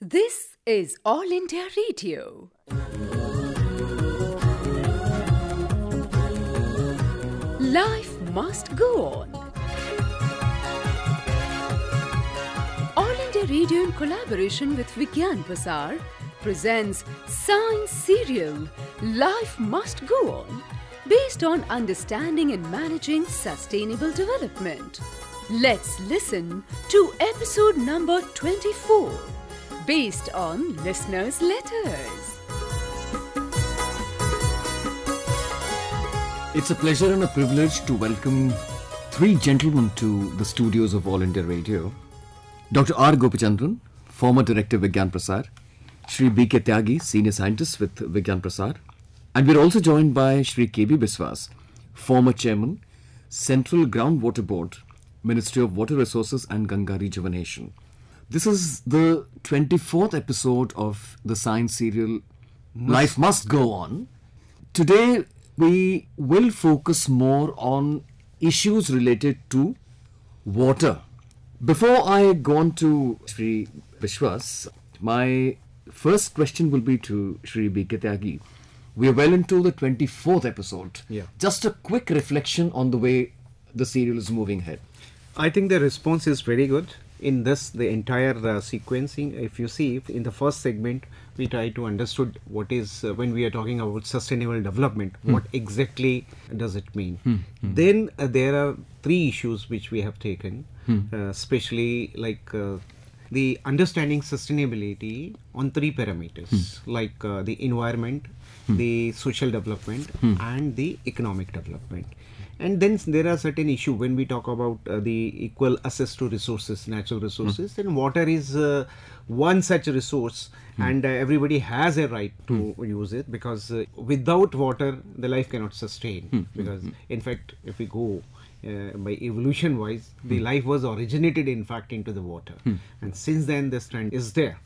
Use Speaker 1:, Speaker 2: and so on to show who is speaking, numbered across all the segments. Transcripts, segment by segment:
Speaker 1: This is All India Radio. Life must go on. All India Radio in collaboration with Vigyan Prasar presents Science Serial Life Must Go On based on understanding and managing sustainable development. Let's listen to episode number 24 based on listeners' letters.
Speaker 2: It's a pleasure and a privilege to welcome three gentlemen to the studios of All India Radio. Dr. R. Gopichandran, former director of Vigyan Prasar, Shri B. K. Tyagi, senior scientist with Vigyan Prasar, and we're also joined by Shri K. B. Biswas, former chairman, Central Groundwater Board, Ministry of Water Resources and Ganga Rejuvenation. This is the 24th episode of the science serial Life Must Go On. Today, we will focus more on issues related to water. Before I go on to Sri Vishwas, my first question will be to Sri B. K. Tyagi. We are well into the 24th episode.
Speaker 3: Yeah.
Speaker 2: Just a quick reflection on the way the serial is moving ahead.
Speaker 3: I think the response is very good. In this, the entire uh, sequencing, if you see, in the first segment, we try to understood what is uh, when we are talking about sustainable development. What exactly does it mean? Then uh, there are three issues which we have taken, uh, especially like uh, the understanding sustainability on three parameters, like uh, the environment, the social development, and the economic development. And then there are certain issue when we talk about uh, the equal access to resources natural resources then water is uh, one such resource and uh, everybody has a right to use it because uh, without water the life cannot sustain because in fact if we go uh, by evolution wise the life was originated in fact into the water. And since then this trend is there.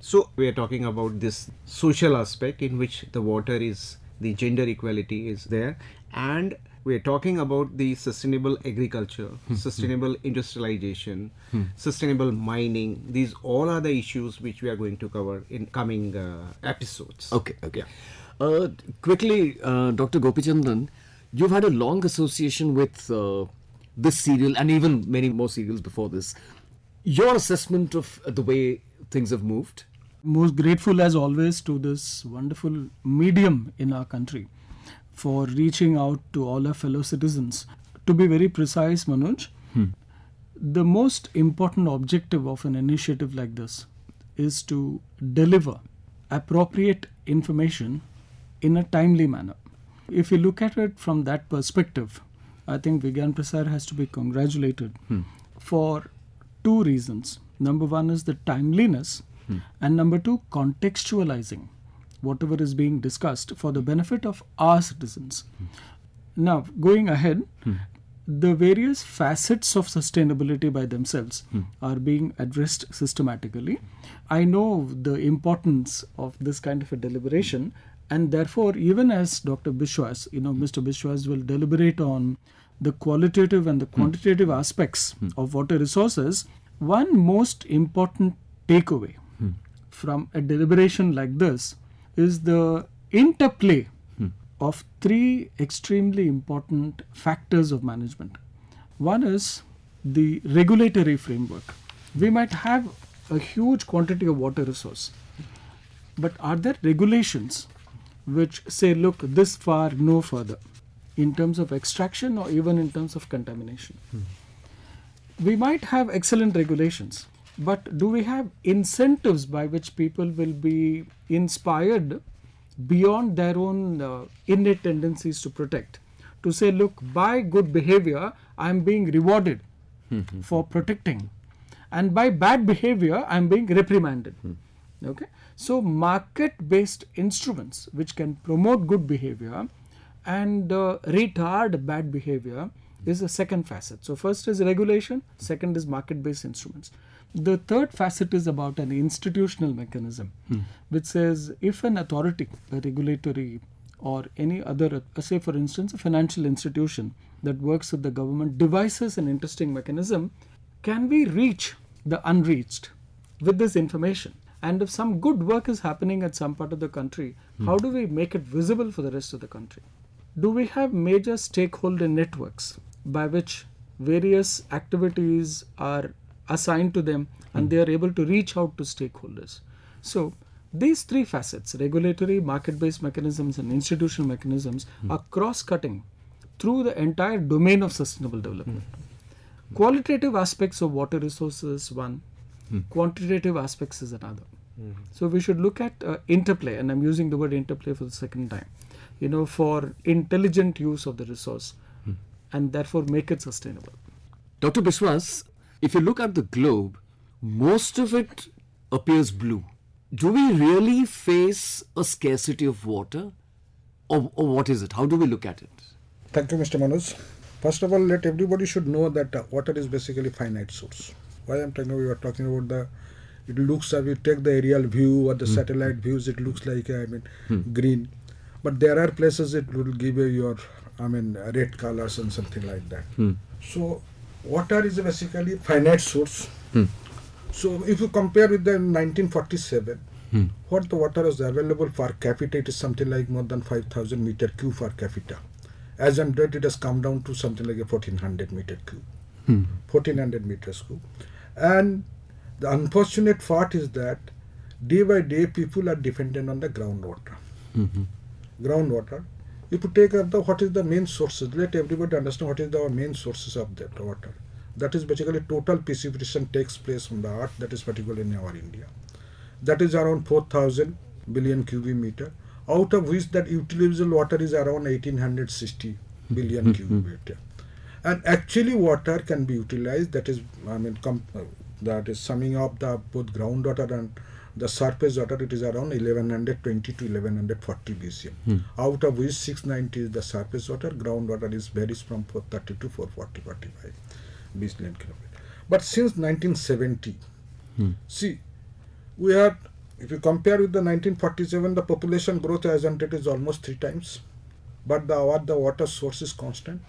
Speaker 3: So we are talking about this social aspect in which the water is the gender equality is there. And we are talking about the sustainable agriculture sustainable industrialization sustainable mining. These all are the issues which we are going to cover in coming uh, episodes.
Speaker 2: Okay, okay. Uh, quickly, uh, Dr. Gopichandran, you've had a long association with uh, this serial and even many more serials before this. Your assessment of the way things have moved?
Speaker 4: most grateful as always to this wonderful medium in our country for reaching out to all our fellow citizens. To be very precise, Manoj, the most important objective of an initiative like this is to deliver appropriate information in a timely manner. If you look at it from that perspective, I think Vigyan Prasar has to be congratulated hmm. for two reasons. Number one is the timeliness, hmm. and number two, contextualizing whatever is being discussed for the benefit of our citizens. Hmm. Now, going ahead, the various facets of sustainability by themselves are being addressed systematically. I know the importance of this kind of a deliberation, and therefore, even as Dr. Bishwas, you know, Mr. Bishwas will deliberate on the qualitative and the hmm. quantitative aspects hmm. of water resources, one most important takeaway hmm. from a deliberation like this is the interplay of three extremely important factors of management. One is the regulatory framework. We might have a huge quantity of water resource, but are there regulations which say, look, this far, no further, in terms of extraction or even in terms of contamination? Hmm. we might have excellent regulations, but do we have incentives by which people will be inspired beyond their own uh, innate tendencies to protect? To say, look, by good behavior, I am being rewarded hmm. for protecting, and by bad behavior, I am being reprimanded. Hmm. Okay, so market based instruments which can promote good behavior and uh, retard bad behavior is the second facet. So, first is regulation, second is market based instruments. The third facet is about an institutional mechanism, which says if an authority, a regulatory or any other, uh, say for instance, a financial institution that works with the government devises an interesting mechanism, can we reach the unreached with this information? And if some good work is happening at some part of the country, hmm. how do we make it visible for the rest of the country? Do we have major stakeholder networks by which various activities are assigned to them and hmm. they are able to reach out to stakeholders? So, these three facets regulatory, market based mechanisms, and institutional mechanisms hmm. are cross cutting through the entire domain of sustainable development. Qualitative aspects of water resources, one, quantitative aspects is another. So we should look at uh, interplay, and I'm using the word interplay for the second time, you know, for intelligent use of the resource and therefore make it sustainable.
Speaker 2: Dr. Biswas, if you look at the globe, most of it appears blue. Do we really face a scarcity of water? Or, or what is it? How do we look at it?
Speaker 5: Thank you, Mr. Manoj. First of all, let everybody should know that uh, water is basically finite source. Why I'm talking, we were talking about the. It looks if you take the aerial view or the hmm. satellite views, it looks like I mean hmm. green, but there are places it will give you your I mean red colors and something like that. Hmm. So water is basically finite source. So if you compare with the 1947, what the water is available per capita, it is something like more than 5,000 meter cube per capita. As on date, it has come down to something like a 1400 meter cube, 1400 meters cube. And the unfortunate part is that day by day people are dependent on the groundwater. Mm-hmm. Groundwater. If you take up the what is the main sources, let everybody understand what is the main sources of that water. That is basically total precipitation takes place on the earth, that is particularly in our India. That is around 4000 billion cubic meter, out of which that utilizable water is around 1860 billion mm-hmm. cubic meter. And actually water can be utilized, that is, I mean, that is summing up the both groundwater and the surface water, it is around 1120 to 1140 BCM. Hmm. Out of which 690 is the surface water, groundwater is varies from 430 to 440, 45 BCM. But since 1970, hmm. see, we had, if you compare with the 1947, the population growth as on date is almost three times, but the what the water source is constant.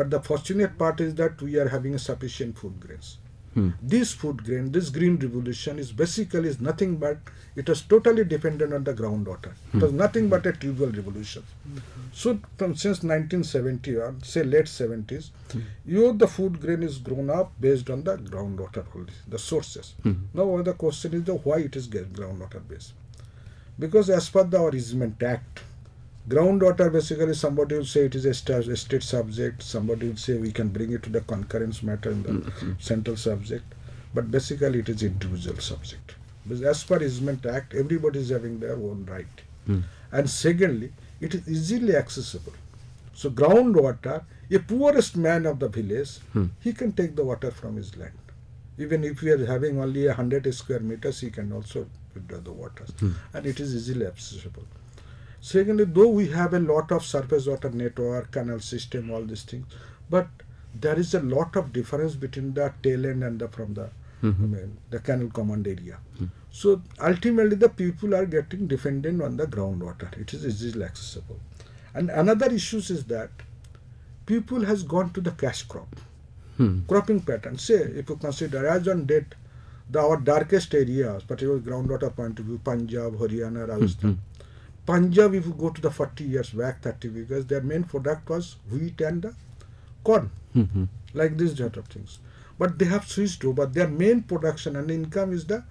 Speaker 5: But the fortunate part is that we are having sufficient food grains. Hmm. This food grain, this green revolution is basically is nothing but it was totally dependent on the groundwater. Hmm. It was nothing but a tubewell revolution. So from since 1970 or say late 70s, hmm. you the food grain is grown up based on the groundwater only, the sources. Now the question is the why it is groundwater based. Because as per the our Easement Act, groundwater basically somebody will say it is a state subject, somebody will say we can bring it to the concurrence matter in the mm, mm, mm. central subject, but basically it is individual subject. Because as per Easement Act, everybody is having their own right. Hmm. And secondly, it is easily accessible. So groundwater, a poorest man of the village, hmm. he can take the water from his land. Even if we are having only a hundred square meters, he can also withdraw the water, hmm. and it is easily accessible. Secondly, though we have a lot of surface water network, canal system, all these things, but there is a lot of difference between the tail end and the from the mm-hmm. I mean, the canal command area. So ultimately, the people are getting dependent on the groundwater. It is easily accessible. And another issue is that people has gone to the cash crop hmm. cropping pattern. Say, if you consider as on date, the our darkest areas, particularly groundwater point of view, Punjab, Haryana, Rajasthan. Mm-hmm. Punjab, if you go to the 40 years back, 30 years, their main product was wheat and the corn, mm-hmm. like this sort of things. But they have switched over. Their main production and income is the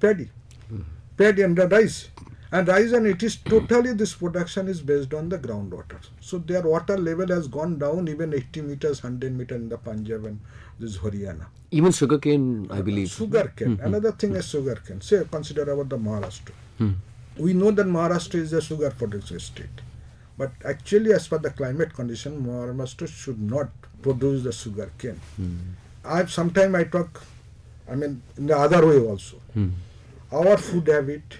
Speaker 5: paddy, hmm. paddy and the rice. And rice and it is totally this production is based on the groundwater. So their water level has gone down even 80 meters, 100 meters in the Punjab and this Haryana.
Speaker 2: Even sugarcane, I uh, believe.
Speaker 5: Sugar cane. Mm-hmm. Another thing mm-hmm. is sugar cane. Say, consider about the Maharashtra. Hmm. We know that Maharashtra is a sugar producer state. But actually, as per the climate condition, Maharashtra should not produce the sugar cane. Hmm. I sometime I talk, I mean, in the other way also. Hmm. Our food habit,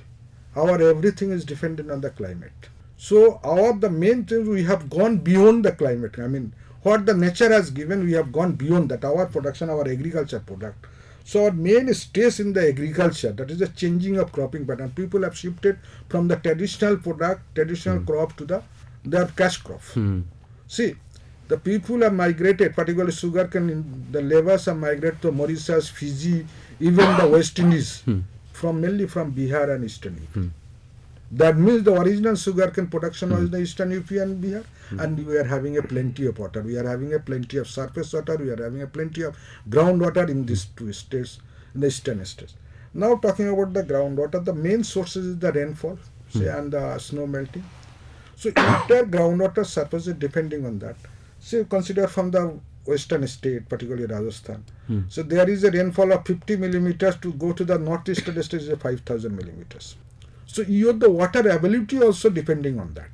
Speaker 5: our everything is dependent on the climate. So our the main thing we have gone beyond the climate. I mean, what the nature has given, we have gone beyond that. Our production, our agriculture product. So our main stays in the agriculture. That is the changing of cropping pattern. People have shifted from the traditional product, traditional hmm. crop to the their cash crop. Hmm. See, the people have migrated, particularly sugarcane. in- The laborers have migrated to Mauritius, Fiji, even the West Indies hmm. from mainly from Bihar and Eastern UP. That means the original sugarcane production was in the Eastern UP and Bihar, hmm. and we are having a plenty of water. We are having a plenty of surface water. We are having a plenty of groundwater in these two states, in the eastern states. Now talking about the groundwater, the main sources is the rainfall, say, hmm. and the snow melting. So entire groundwater surface is depending on that. So consider from the western state, particularly Rajasthan. So there is a rainfall of 50 millimeters to go to the northeastern state is a 5000 millimeters. So your the water availability also depending on that.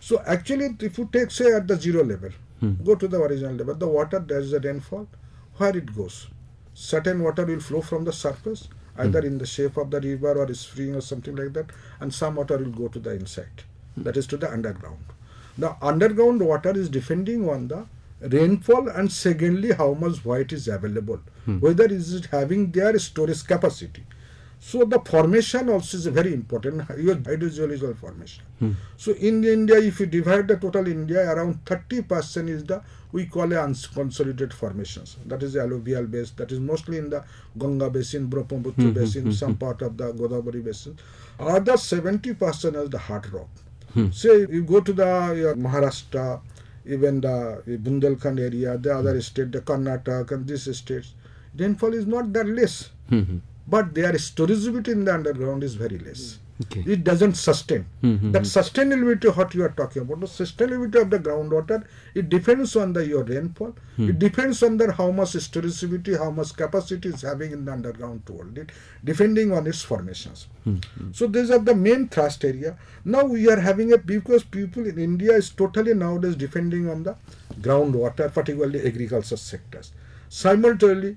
Speaker 5: So actually, if you take say at the zero level, hmm. go to the original level, the water there is a rainfall, where it goes. Certain water will flow from the surface, hmm. either in the shape of the river or is spring or something like that, and some water will go to the inside, hmm. that is to the underground. The underground water is depending on the rainfall and secondly how much white is available, whether is it having their storage capacity. So the formation also is very important, your hydrogeological formation. Hmm. So in India, if you divide the total India, around 30% is the, we call a unconsolidated formations. That is the alluvial base, that is mostly in the Ganga basin, Brahmaputra hmm, hmm, basin, some part of the Godavari basin. Other 70% is the hard rock. Say you go to the your Maharashtra, even the uh, Bundelkhand area, the other state, the Karnataka and these states, rainfall is not that less but their storageability in the underground is very less.
Speaker 2: Okay.
Speaker 5: It doesn't sustain. Hmm, hmm, that hmm. sustainability, what you are talking about, the sustainability of the groundwater, it depends on the your rainfall. It depends on the how much storageability, how much capacity is having in the underground to hold it, depending on its formations. So these are the main thrust area. Now we are having a because people in India is totally nowadays depending on the groundwater, particularly agriculture sectors. Simultaneously,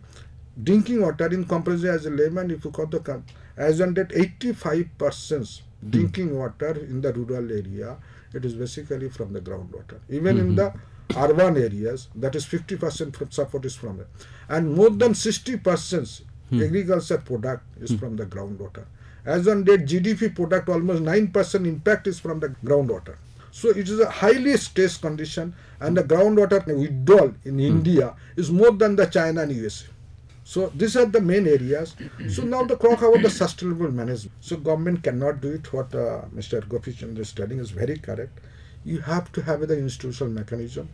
Speaker 5: drinking water in comparison as a layman if you got the as on that 85 percent hmm. drinking water in the rural area. It is basically from the groundwater even in hmm, the hmm. urban areas that is 50 percent support is from it. And more than 60 percent agriculture product is from the groundwater as on date gdp product almost 9 percent impact is from the groundwater so it is a highly stressed condition and the groundwater withdrawal in india is more than the china and usa so these are the main areas. So now the talk about the sustainable management. So government cannot do it. What uh, Mr. Gopi Chandra is telling is very correct. You have to have the institutional mechanism.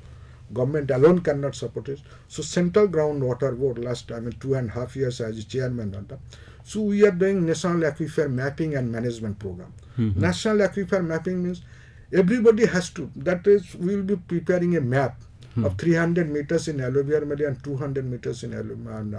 Speaker 5: Government alone cannot support it. So Central Groundwater Board last I mean two and a half years as chairman on that. So we are doing national aquifer mapping and management program. National aquifer mapping means everybody has to. That is, we will be preparing a map Hmm. of 300 meters in alluvial area and 200 meters in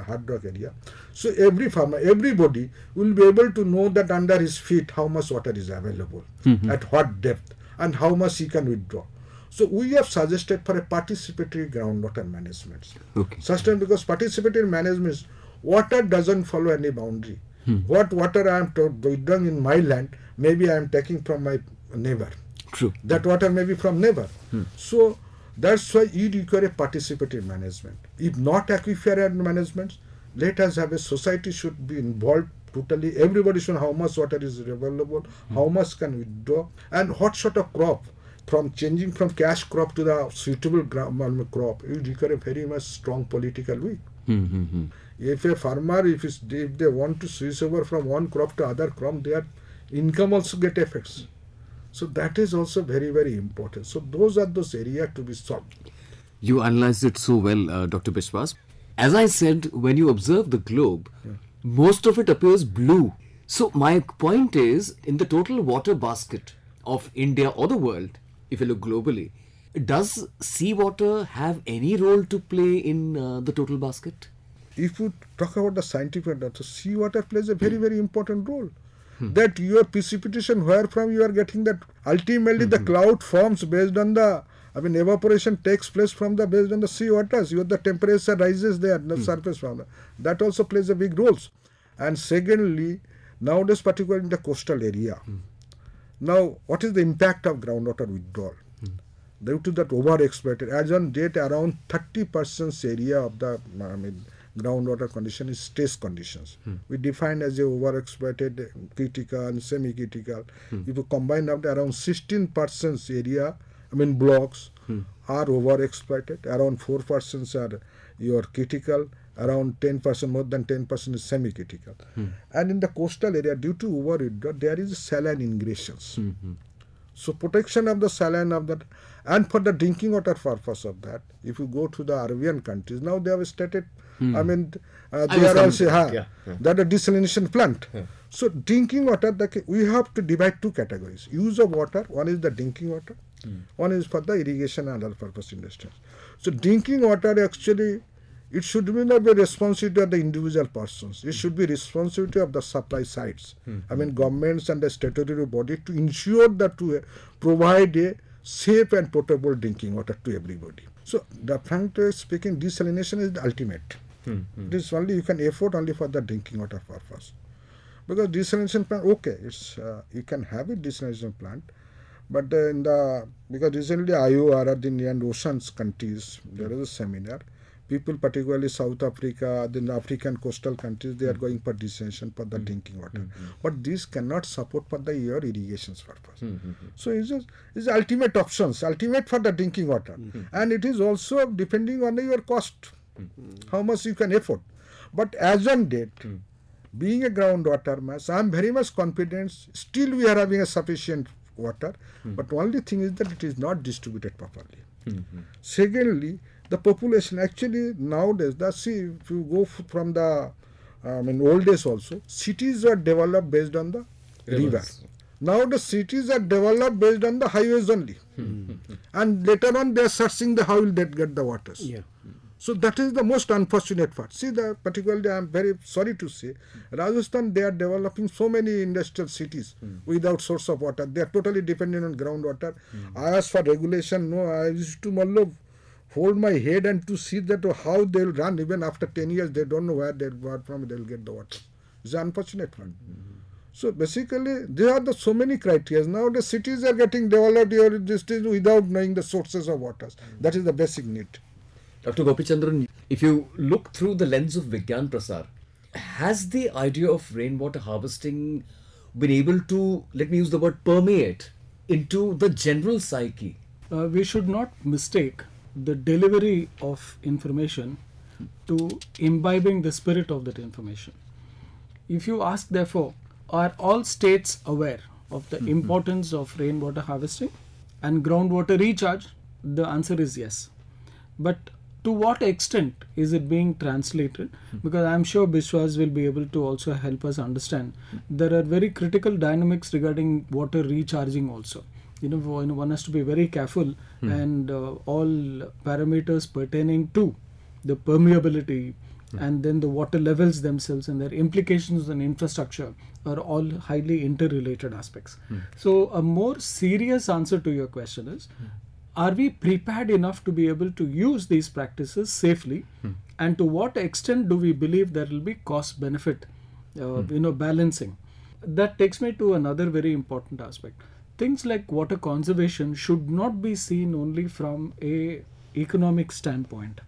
Speaker 5: hard rock area. So every farmer, everybody will be able to know that under his feet how much water is available, hmm, hmm. at what depth, and how much he can withdraw. So we have suggested for a participatory groundwater management.
Speaker 2: Okay.
Speaker 5: Sustain because participatory management is water doesn't follow any boundary. What water I am to- withdrawing in my land, maybe I am taking from my neighbor
Speaker 2: True.
Speaker 5: that water may be from neighbor. So that's why you require a participatory management. If not aquifer management, let us have a society should be involved totally. Everybody should know how much water is available, hmm. how much can we withdraw, and what sort of crop. From changing from cash crop to the suitable um, crop, you require a very much strong political will. Hmm, hmm, if a farmer, if, if they want to switch over from one crop to other crop, their income also get effects. So that is also very very important. So those are those areas to be solved.
Speaker 2: You analyzed it so well, uh, Dr. Biswas. As I said, when you observe the globe, most of it appears blue. So, my point is in the total water basket of India or the world, if you look globally, does seawater have any role to play in uh, the total basket?
Speaker 5: If you talk about the scientific data, seawater plays a very very important role. Hmm. That your precipitation, where from you are getting that, ultimately the hmm. cloud forms based on the. I mean, evaporation takes place from the based on the sea waters. Your the temperature rises there, the hmm. surface from that also plays a big role. And secondly, nowadays, particularly in the coastal area, now what is the impact of groundwater withdrawal? due to that over exploited as on date around 30 percent area of the i mean groundwater condition is stress conditions. Hmm. We define as a overexploited, critical and semi critical hmm. if you combine up around 16 percent area i mean blocks hmm. are overexploited. around 4 percent are your critical. Around 10% more than 10% is semi-critical. And in the coastal area due to over there is saline ingressations so protection of the saline of that and for the drinking water purpose of that if you go to the arabian countries now they have stated i mean uh, they
Speaker 2: was
Speaker 5: are also
Speaker 2: that,
Speaker 5: ha,
Speaker 2: yeah, yeah.
Speaker 5: that a desalination plant. So drinking water the, we have to divide two categories. Use of water one is the drinking water one is for the irrigation and other purpose industries. So drinking water actually it should be not be responsibility of the individual persons. It should be responsibility of the supply sides. I mean governments and the statutory body to ensure that to uh, provide a safe and potable drinking water to everybody. So the frankly speaking desalination is the ultimate. It is only you can afford only for the drinking water purpose. Because desalination plant okay it's uh, you can have a desalination plant but uh, in the because recently IOR at the Indian oceans countries there is a seminar people particularly South Africa the African coastal countries they are hmm. going for desalination for the hmm. drinking water. Hmm, but this cannot support for the your irrigations purpose. So it's just it's ultimate options ultimate for the drinking water. And it is also depending on your cost how much you can afford. But as on date being a groundwater mass, I am very much confident. Still, we are having a sufficient water, but only thing is that it is not distributed properly. Secondly, the population actually nowadays. That see, if you go f- from the, I mean, old days also, cities were developed based on the river. Now the cities are developed based on the highways only, hmm. and later on they are searching the how will they get the waters.
Speaker 3: Yeah.
Speaker 5: So that is the most unfortunate part. See, the particularly I am very sorry to say, Rajasthan they are developing so many industrial cities hmm. without source of water. They are totally dependent on groundwater. Hmm. I asked for regulation. No, I used to Mallo, hold my head and to see that how they will run even after ten years. They don't know where they what from they will get the water. It's an unfortunate one. So basically, there are the so many criteria. Now the cities are getting developed here this is without knowing the sources of waters. That is the basic need.
Speaker 2: Dr. Gopichandran, if you look through the lens of Vigyan Prasar, has the idea of rainwater harvesting been able to, let me use the word, permeate into the general psyche?
Speaker 4: Uh, we should not mistake the delivery of information to imbibing the spirit of that information. If you ask, therefore, are all states aware of the hmm. importance of rainwater harvesting and groundwater recharge? The answer is yes. But to what extent is it being translated? Hmm. Because I'm sure Biswas will be able to also help us understand. There are very critical dynamics regarding water recharging also. You know, one one has to be very careful, hmm. and uh, all parameters pertaining to the permeability hmm. and then the water levels themselves and their implications on infrastructure are all highly interrelated aspects. Hmm. So, a more serious answer to your question is are we prepared enough to be able to use these practices safely? And to what extent do we believe there will be cost benefit uh, you know balancing? That takes me to another very important aspect things like water conservation should not be seen only from a economic standpoint.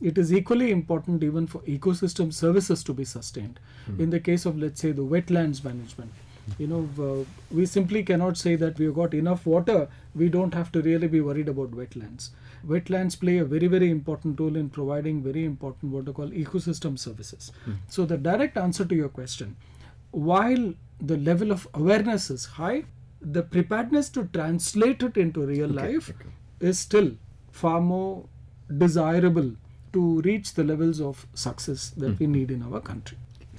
Speaker 4: It is equally important even for ecosystem services to be sustained. In the case of let's say the wetlands management you know uh, we simply cannot say that we've got enough water we don't have to really be worried about wetlands. Wetlands play a very very important role in providing very important what are called ecosystem services. So the direct answer to your question while the level of awareness is high the preparedness to translate it into real life is still far more desirable to reach the levels of success that we hmm. need in our country.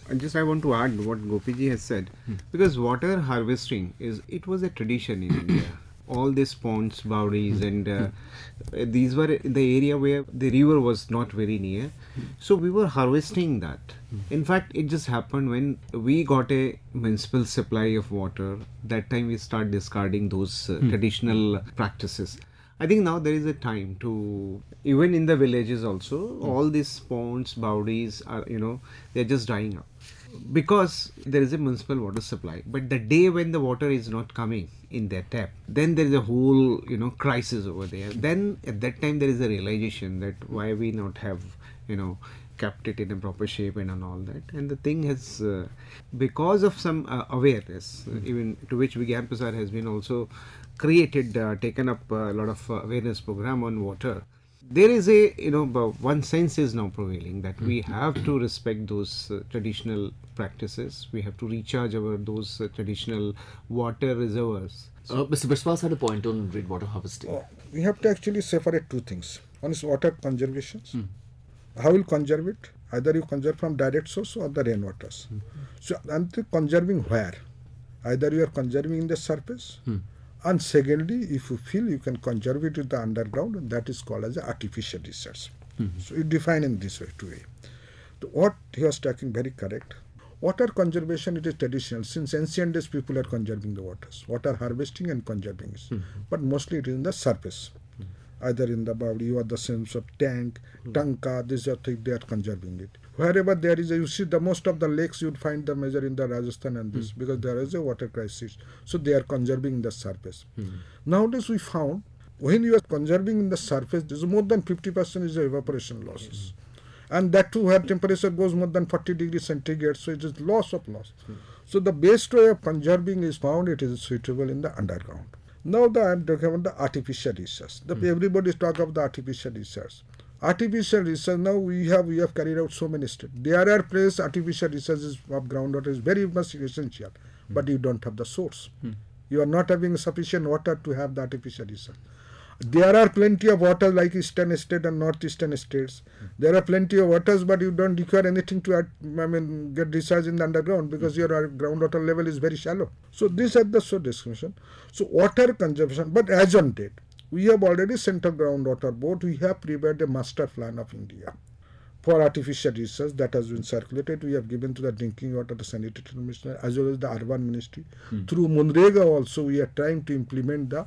Speaker 3: And just I want to add what Gopiji has said hmm. because water harvesting is it was a tradition in India. All these ponds, bowries, and uh, these were the area where the river was not very near. So we were harvesting that. In fact, it just happened when we got a municipal supply of water. That time we start discarding those uh, traditional practices. I think now there is a time to even in the villages also all these ponds, bowries are you know they're just drying up because there is a municipal water supply. But the day when the water is not coming in their tap, then there is a whole you know crisis over there. Then at that time there is a realization that why we not have you know kept it in a proper shape and, and all that and the thing has uh, because of some uh, awareness uh, even to which Vigyan Prasar has been also created uh, taken up a lot of awareness program on water there is a you know one sense is now prevailing that we have to respect those uh, traditional practices we have to recharge our those uh, traditional water reservoirs
Speaker 2: Uh, Mr. Biswas had a point on rainwater harvesting.
Speaker 5: Oh, we have to actually separate two things. One is water conservations. How will conserve it? Either you conserve from direct source or the rainwaters. So, and the conserving where? Either you are conserving in the surface, and secondly, if you feel you can conserve it in the underground, that is called as artificial recharge. Mm-hmm. So, you define in this way, two way. So what he was talking very correct. Water conservation it is traditional since ancient days people are conserving the waters. Water harvesting and conserving is, mm-hmm. but mostly it is in the surface, mm-hmm. either in the body or the sense of tank, tanka. These are things they are conserving it. Wherever there is a, you see the most of the lakes you'd find the major in the Rajasthan and this hmm. because there is a water crisis, so they are conserving the surface. Hmm. Nowadays we found when you are conserving in the surface, there's more than 50% is the evaporation losses. Hmm. And that too where temperature goes more than 40 degrees centigrade so it is loss of loss. So the best way of conserving is found it is suitable in the underground. Now the i'm talking about the artificial recharge. The, everybody is talking about the artificial recharge artificial recharge now we have we have carried out so many steps. There are places artificial recharge is of groundwater is very much essential but you don't have the source. Hmm. You are not having sufficient water to have the artificial recharge. There are plenty of water like eastern state and northeastern states. Hmm. There are plenty of waters but you don't require anything to add, i mean get recharge in the underground because hmm. your uh, groundwater level is very shallow. So these are the so discussion. So water conservation but as on date we have already Central Groundwater Board we have prepared a master plan of india for artificial recharge that has been circulated. We have given to the drinking water, the sanitary commissioner, as well as the urban ministry. Hmm. Through MNREGA also, we are trying to implement the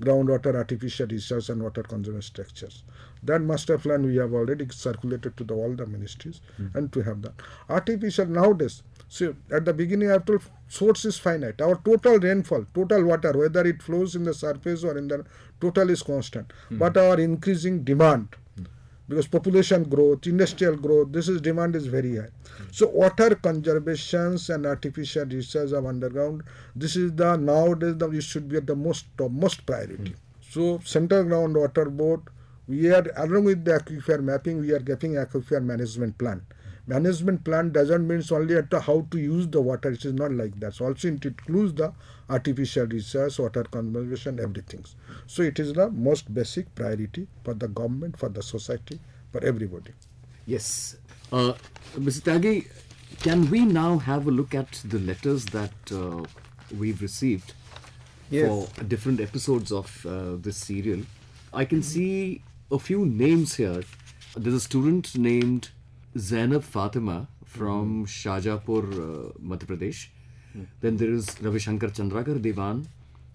Speaker 5: groundwater artificial recharge and water conservation structures. That master plan we have already circulated to the, all the ministries hmm. and to have that. Artificial nowadays, so at the beginning told source is finite. Our total rainfall, total water, whether it flows in the surface or in the total is constant. Hmm. But our increasing demand hmm. because population growth, industrial growth, this is demand is very high. Hmm. So water conservations and artificial recharge of underground, this is the nowadays the it should be at the most most priority. So Central ground water Board, we are along with the aquifer mapping, we are getting aquifer management plan. Management plan doesn't mean only at the how to use the water. It is not like that. So also it includes the artificial resource water conservation, everything. So it is the most basic priority for the government, for the society, for everybody.
Speaker 2: Yes. Uh, Mr. Tyagi can we now have a look at the letters that uh, we've received
Speaker 3: Yes.
Speaker 2: for different episodes of uh, this serial? I can see a few names here. There's a student named Zainab Fatima from mm. Shajapur, uh, Madhya Pradesh. Mm. Then there is Ravi Shankar Chandrakar Devan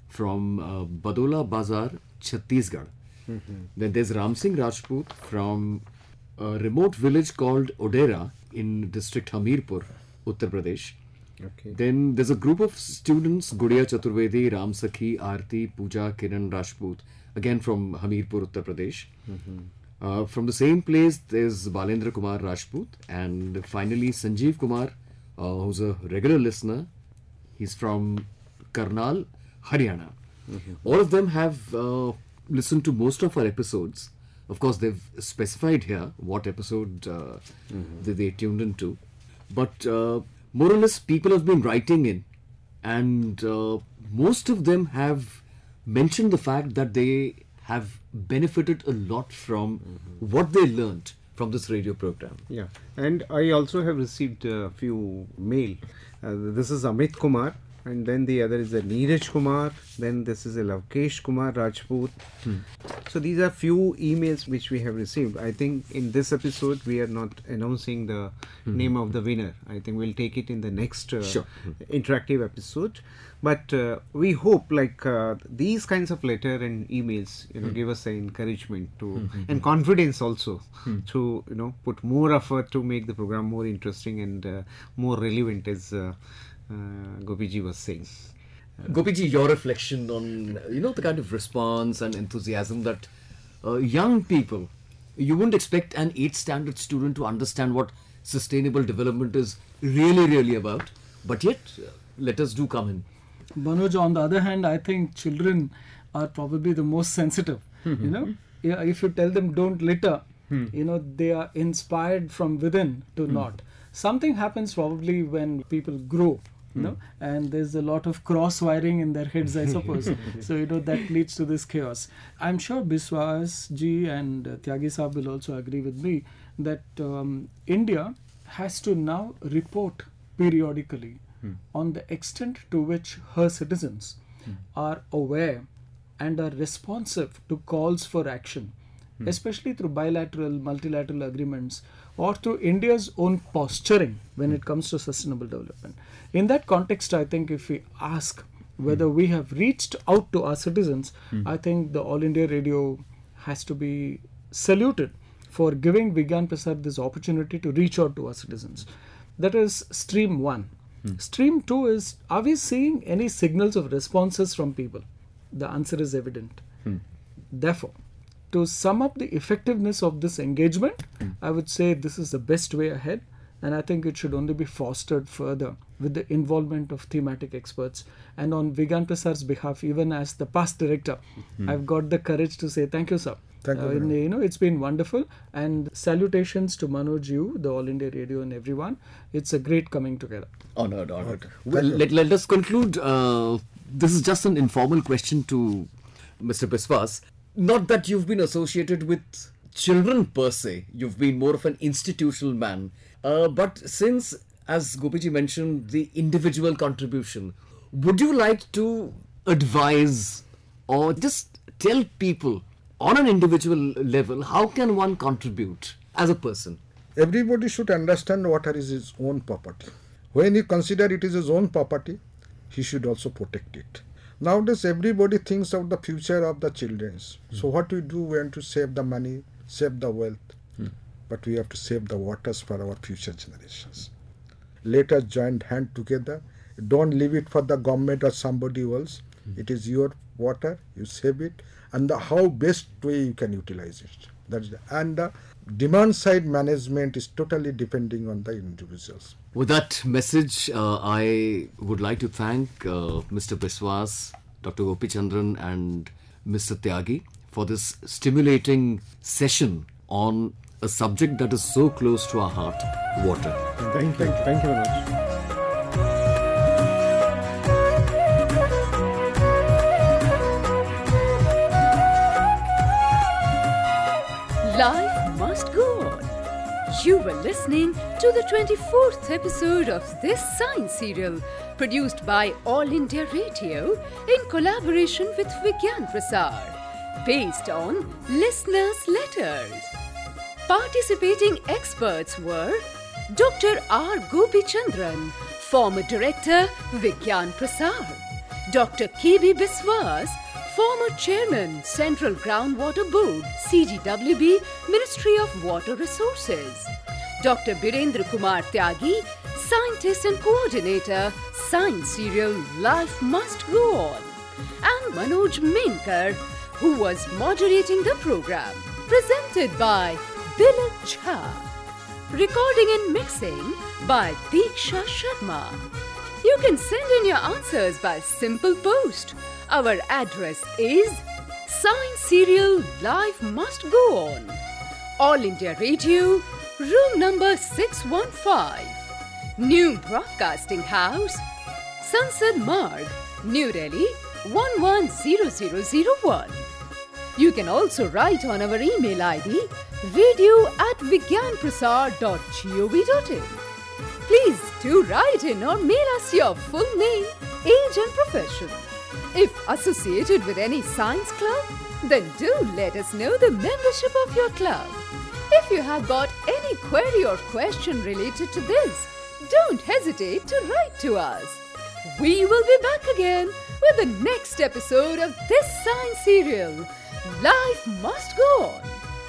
Speaker 2: from uh, Badola Bazar, Chhattisgarh. Mm-hmm. Then there's Ram Singh Rajput from a remote village called Odera in district Hamirpur, Uttar Pradesh.
Speaker 3: Okay.
Speaker 2: Then there's a group of students, Gudiya Chaturvedi, Ram Sakhi, Aarti, Pooja, Kiran Rajput, again from Hamirpur, Uttar Pradesh. Uh, from the same place, there's Balendra Kumar Rajput, and finally Sanjeev Kumar, uh, who's a regular listener. He's from Karnal, Haryana. All of them have uh, listened to most of our episodes. Of course, they've specified here what episode uh, that they tuned into. But uh, more or less, people have been writing in, and uh, most of them have mentioned the fact that they have benefited a lot from what they learned from this radio program.
Speaker 3: Yeah, and I also have received a few mail. Uh, this is Amit Kumar, and then the other is a Neeraj Kumar. Then this is a Lavkesh Kumar Rajput. So these are few emails which we have received. I think in this episode we are not announcing the name of the winner. I think we'll take it in the next uh,
Speaker 2: Sure.
Speaker 3: interactive episode. But uh, we hope like uh, these kinds of letter and emails, you know, give us an encouragement to and confidence also to you know put more effort to make the program more interesting and uh, more relevant, as uh, uh, Gopiji was saying.
Speaker 2: Gopiji, your reflection on you know the kind of response and enthusiasm that uh, young people, you wouldn't expect an eighth standard student to understand what sustainable development is really, really about, but yet uh, letters do come in.
Speaker 4: Manoj, on the other hand, I think children are probably the most sensitive. You know, yeah, if you tell them don't litter,
Speaker 3: Hmm.
Speaker 4: you know, they are inspired from within to not. Something happens probably when people grow. You know,
Speaker 3: Hmm.
Speaker 4: and there's a lot of cross wiring in their heads, I suppose. so you know that leads to this chaos. I'm sure Biswas ji and uh, Tyagi Saab will also agree with me that um, India has to now report periodically on the extent to which her citizens are aware and are responsive to calls for action, especially through bilateral, multilateral agreements or through India's own posturing when it comes to sustainable development. In that context, I think if we ask whether hmm. we have reached out to our citizens, hmm. I think the All India Radio has to be saluted for giving Vigyan Prasar this opportunity to reach out to our citizens. That is stream one. Hmm. Stream two is are we seeing any signals of responses from people? The answer is evident. Therefore, to sum up the effectiveness of this engagement, I would say this is the best way ahead, and I think it should only be fostered further with the involvement of thematic experts. And on Vigyan Prasar's behalf, even as the past director, I've got the courage to say thank you, sir.
Speaker 5: Thank you
Speaker 4: Uh,
Speaker 5: very
Speaker 4: and, you know, it's been wonderful. And salutations to Manoj, you, the All India Radio, and everyone. It's a great coming together.
Speaker 2: Honored, honored.
Speaker 5: Thank
Speaker 2: Well, let, let us conclude. Uh, this is just an informal question to Mr. Biswas. Not that you've been associated with children per se, you've been more of an institutional man. Uh, but since, as Gopiji mentioned, the individual contribution, would you like to advise or just tell people on an individual level how can one contribute as a person?
Speaker 5: Everybody should understand water is his own property. When he consider it is his own property, he should also protect it. Nowadays, everybody thinks of the future of the childrens. So hmm. what we do, we want to save the money, save the wealth, hmm. but we have to save the waters for our future generations. Let us join hand together. Don't leave it for the government or somebody else. Hmm. It is your water. You save it, and the how best way you can utilize it. That's the, and the demand side management is totally depending on the individuals.
Speaker 2: With that message, uh, I would like to thank uh, Mr. Biswas, Dr. Gopi Chandran, and Mr. Tyagi for this stimulating session on a subject that is so close to our heart water.
Speaker 3: Thank you. Thank you very much.
Speaker 1: You were listening to the 24th episode of this science serial produced by All India Radio in collaboration with Vigyan Prasar, based on listeners' letters. Participating experts were Dr. R. Gopichandran, former director, Vigyan Prasar, Dr. K.B. Biswas, former chairman, Central Groundwater Board, CGWB, Ministry of Water Resources, Dr. Birendra Kumar Tyagi, scientist and coordinator, Science Serial Life Must Go On, and Manoj Menkar, who was moderating the program, presented by Bilal Jha. Recording and mixing by Diksha Sharma. You can send in your answers by simple post. Our address is Science Serial Life Must Go On. All India Radio, room number 615. New Broadcasting House, Sansad Marg, New Delhi 110001. You can also write on our email ID radio at vigyanprasar.gov.in. Please do write in or mail us your full name, age, and profession. If associated with any science club, then do let us know the membership of your club. If you have got any query or question related to this, don't hesitate to write to us. We will be back again with the next episode of this science serial. Life must go on.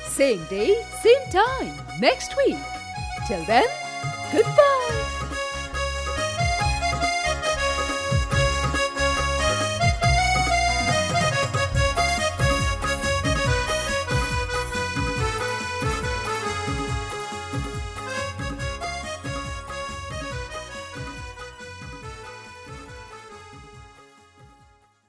Speaker 1: Same day, same time, next week. Till then, goodbye.